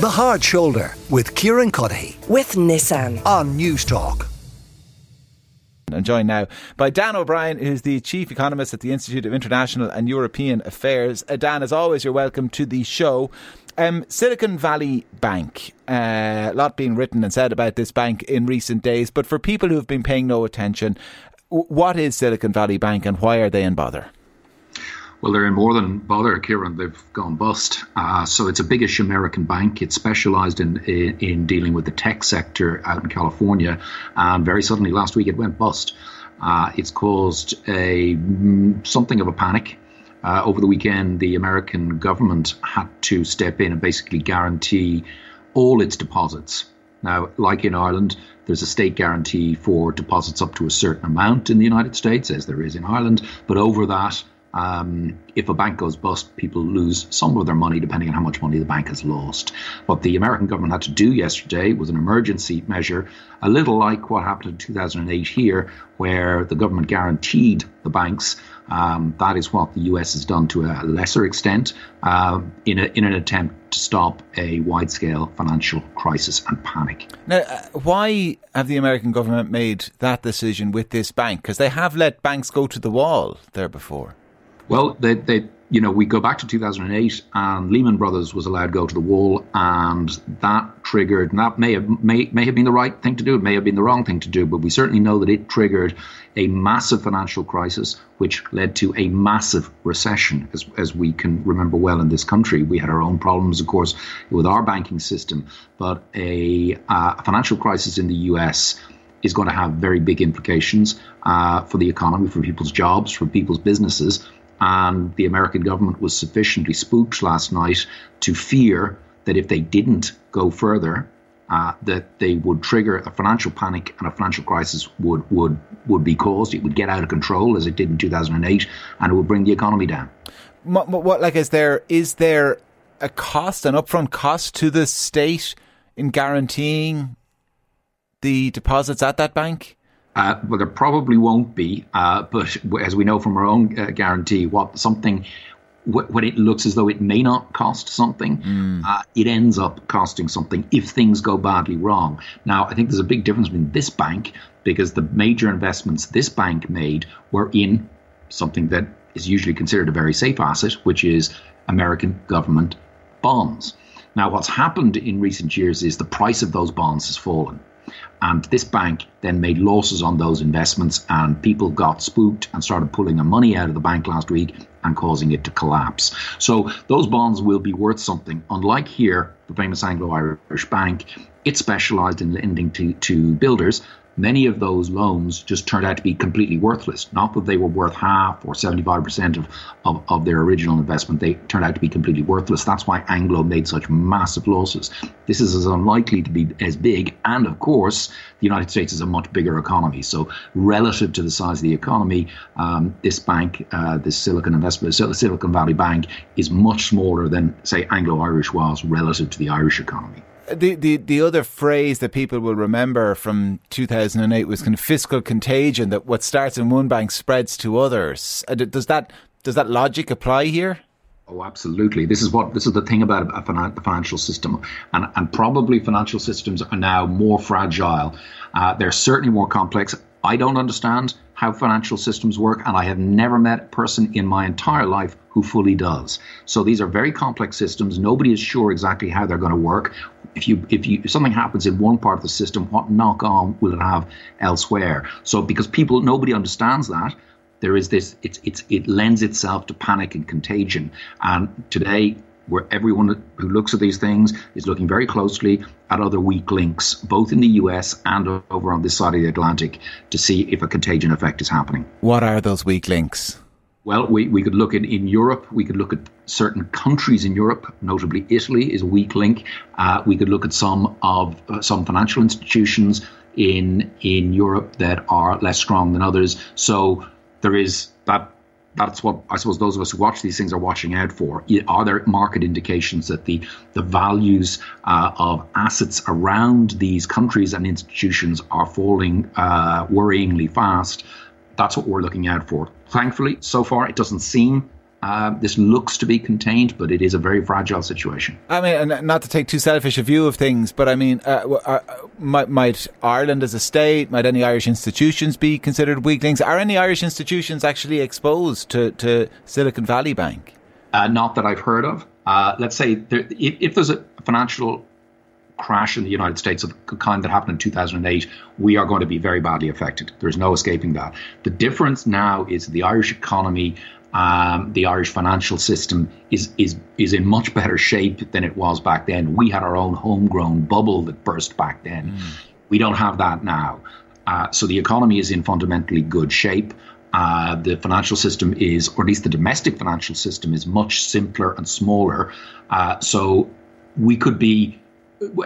The Hard Shoulder with Kieran Cuddihy with Nissan on Newstalk. And joined now by Dan O'Brien, who's the Chief Economist at the Institute of International and European Affairs. Uh, Dan, as always, you're welcome to the show. Um, Silicon Valley Bank, uh, a lot being written and said about this bank in recent days, but for people who have been paying no attention, what is Silicon Valley Bank and why are they in bother? Well, they're in more than bother, Kieran. They've gone bust. Uh, so it's a biggish American bank. It's specialized in, in, in dealing with the tech sector out in California, and very suddenly last week it went bust. Uh, it's caused a mm, something of a panic. Uh, over the weekend, the American government had to step in and basically guarantee all its deposits. Now, like in Ireland, there's a state guarantee for deposits up to a certain amount in the United States, as there is in Ireland, but over that, um, if a bank goes bust, people lose some of their money depending on how much money the bank has lost. What the American government had to do yesterday was an emergency measure, a little like what happened in 2008 here, where the government guaranteed the banks. Um, that is what the US has done to a lesser extent uh, in, a, in an attempt to stop a wide scale financial crisis and panic. Now, uh, why have the American government made that decision with this bank? Because they have let banks go to the wall there before. Well, they, they, you know, we go back to 2008, and Lehman Brothers was allowed to go to the wall, and that triggered. And that may have may may have been the right thing to do. It may have been the wrong thing to do, but we certainly know that it triggered a massive financial crisis, which led to a massive recession, as as we can remember well in this country. We had our own problems, of course, with our banking system, but a, uh, financial crisis in the U.S is going to have very big implications uh, for the economy, for people's jobs, for people's businesses. And the American government was sufficiently spooked last night to fear that if they didn't go further, uh, that they would trigger a financial panic and a financial crisis would would would be caused. It would get out of control as it did in 2008, and it would bring the economy down. What, what like is there is there a cost, an upfront cost to the state in guaranteeing the deposits at that bank? Uh, well, there probably won't be, uh, but as we know from our own uh, guarantee, what something when it looks as though it may not cost something, mm. uh, it ends up costing something if things go badly wrong. Now, I think there's a big difference between this bank because the major investments this bank made were in something that is usually considered a very safe asset, which is American government bonds. Now, what's happened in recent years is the price of those bonds has fallen. And this bank then made losses on those investments, and people got spooked and started pulling their money out of the bank last week and causing it to collapse. So those bonds will be worth something. Unlike here, the famous Anglo Irish Bank, it specialized in lending to, to builders many of those loans just turned out to be completely worthless. Not that they were worth half or 75% of, of, of, their original investment, they turned out to be completely worthless. That's why Anglo made such massive losses. This is as unlikely to be as big. And of course, the United States is a much bigger economy. So, relative to the size of the economy, um, this bank, uh, this Silicon Investment, Silicon Valley Bank, is much smaller than, say, Anglo Irish was relative to the Irish economy the, the the other phrase that people will remember from 2008 was kind of fiscal contagion that what starts in one bank spreads to others. Uh, does that does that logic apply here? Oh, absolutely. This is what this is the thing about a the financial system, and and probably financial systems are now more fragile. Uh, they're certainly more complex. I don't understand how financial systems work, and I have never met a person in my entire life who fully does. So these are very complex systems. Nobody is sure exactly how they're going to work. If you if you if something happens in one part of the system, what knock on will it have elsewhere? So because people nobody understands that, there is this it's it's it lends itself to panic and contagion. And today where everyone who looks at these things is looking very closely at other weak links, both in the US and over on this side of the Atlantic, to see if a contagion effect is happening. What are those weak links? Well, we, we could look at in Europe, we could look at certain countries in Europe, notably Italy is a weak link. Uh, we could look at some of uh, some financial institutions in in Europe that are less strong than others. So there is that that's what I suppose those of us who watch these things are watching out for. Are there market indications that the the values uh, of assets around these countries and institutions are falling uh, worryingly fast? That's what we're looking out for. Thankfully, so far it doesn't seem Uh, this looks to be contained, but it is a very fragile situation. I mean, not to take too selfish a view of things, but I mean, uh, uh, might, might, Ireland as a state, might any Irish institutions be considered weaklings? Are any Irish institutions actually exposed to, to Silicon Valley Bank? Uh, not that I've heard of. Uh, let's say there, if, if, there's a financial crash in the United States of the kind that happened in 2008, we are going to be very badly affected. There's no escaping that. The difference now is the Irish economy um, the Irish financial system is is is in much better shape than it was back then. We had our own homegrown bubble that burst back then. Mm. We don't have that now. Uh, so the economy is in fundamentally good shape. Uh, the financial system is, or at least the domestic financial system, is much simpler and smaller. Uh, so we could be,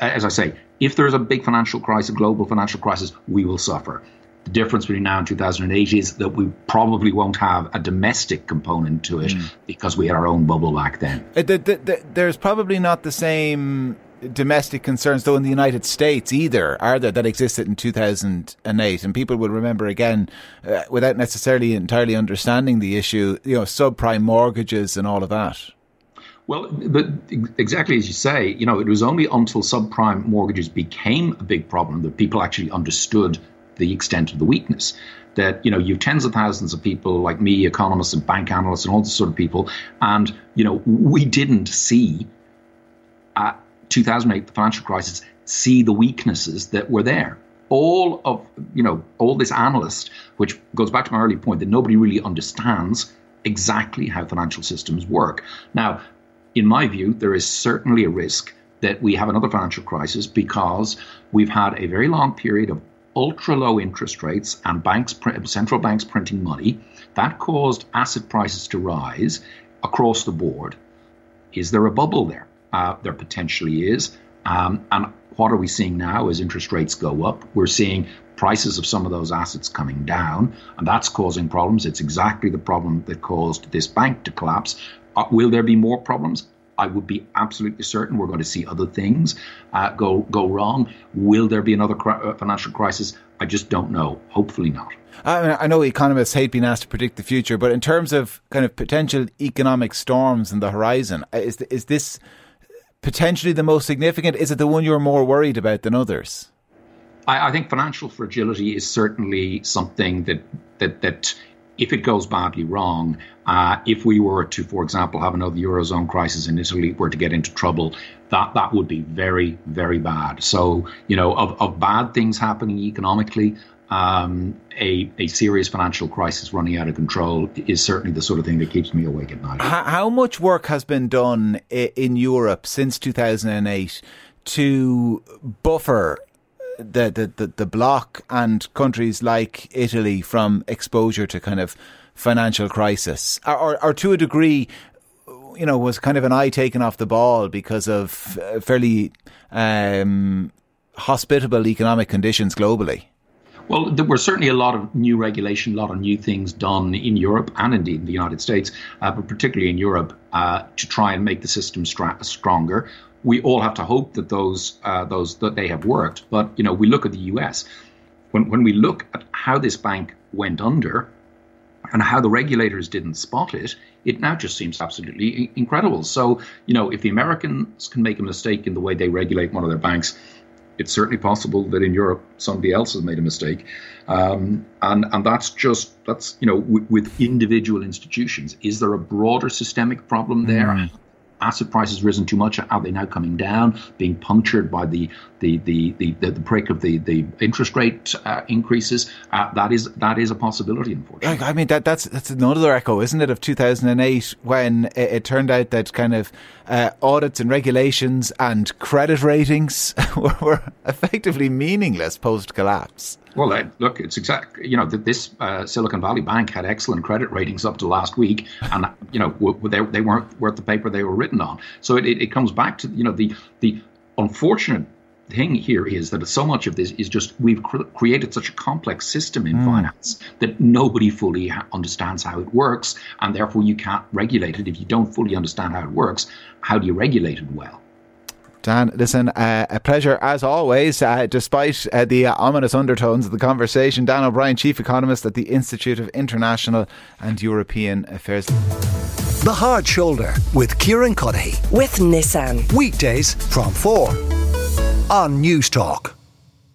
as I say, if there's a big financial crisis, global financial crisis, we will suffer. The difference between now and 2008 is that we probably won't have a domestic component to it mm. because we had our own bubble back then. Uh, the, the, the, there's probably not the same domestic concerns, though, in the United States either, are there, that existed in 2008? And people will remember again, uh, without necessarily entirely understanding the issue, you know, subprime mortgages and all of that. Well, but exactly as you say, you know, it was only until subprime mortgages became a big problem that people actually understood the extent of the weakness. That you know you've tens of thousands of people like me, economists and bank analysts and all this sort of people, and you know we didn't see uh, at 2008 the financial crisis see the weaknesses that were there. All of you know all this analyst, which goes back to my early point that nobody really understands exactly how financial systems work. Now, in my view, there is certainly a risk that we have another financial crisis because we've had a very long period of ultra low interest rates and banks, central banks printing money, that caused asset prices to rise across the board. Is there a bubble there? Uh, there potentially is. Um, and what are we seeing now as interest rates go up? We're seeing prices of some of those assets coming down, and that's causing problems. It's exactly the problem that caused this bank to collapse. Uh, will there be more problems? I would be absolutely certain we're going to see other things uh, go go wrong. Will there be another cr- uh, financial crisis? I just don't know. Hopefully not. I, mean, I know economists hate being asked to predict the future, but in terms of kind of potential economic storms in the horizon, uh, is is this potentially the most significant? Is it the one you're more worried about than others? I, I think financial fragility is certainly something that that that if it goes badly wrong, uh, if we were to, for example, have another eurozone crisis in Italy, were to get into trouble, that that would be very, very bad. So, you know, of, of bad things happening economically, um, a, a serious financial crisis running out of control is certainly the sort of thing that keeps me awake at night. How much work has been done in Europe since 2008 to buffer the, the, the, the bloc and countries like Italy from exposure to kind of financial crisis, or, or, or to a degree, you know, was kind of an eye taken off the ball because of uh, fairly um, hospitable economic conditions globally. Well, there were certainly a lot of new regulation, a lot of new things done in Europe and indeed in the United States, uh, but particularly in Europe, uh, to try and make the system stra- stronger we all have to hope that those uh, those that they have worked. But you know, we look at the U.S. When when we look at how this bank went under and how the regulators didn't spot it, it now just seems absolutely incredible. So you know, if the Americans can make a mistake in the way they regulate one of their banks. It's certainly possible that in Europe somebody else has made a mistake, um, and and that's just that's you know w- with individual institutions. Is there a broader systemic problem there? Mm asset prices risen too much? Are they now coming down, being punctured by the the the the, the, break of the the interest rate uh, increases? Uh, that is that is a possibility, unfortunately. I mean that that's that's another echo, isn't it, of 2008 when it, it turned out that kind of uh, audits and regulations and credit ratings were, were effectively meaningless post collapse. Well, uh, look, it's exact. You know, this uh, Silicon Valley Bank had excellent credit ratings up to last week, and you know they, they weren't worth the paper they were written on. So it, it, it comes back to you know the the unfortunate thing here is that so much of this is just we've cr- created such a complex system in mm. finance that nobody fully ha- understands how it works, and therefore you can't regulate it if you don't fully understand how it works. How do you regulate it well? Dan, listen, uh, a pleasure as always, uh, despite uh, the ominous undertones of the conversation. Dan O'Brien, Chief Economist at the Institute of International and European Affairs. The Hard Shoulder with Kieran Cuddihy. With Nissan. Weekdays from 4 on Newstalk.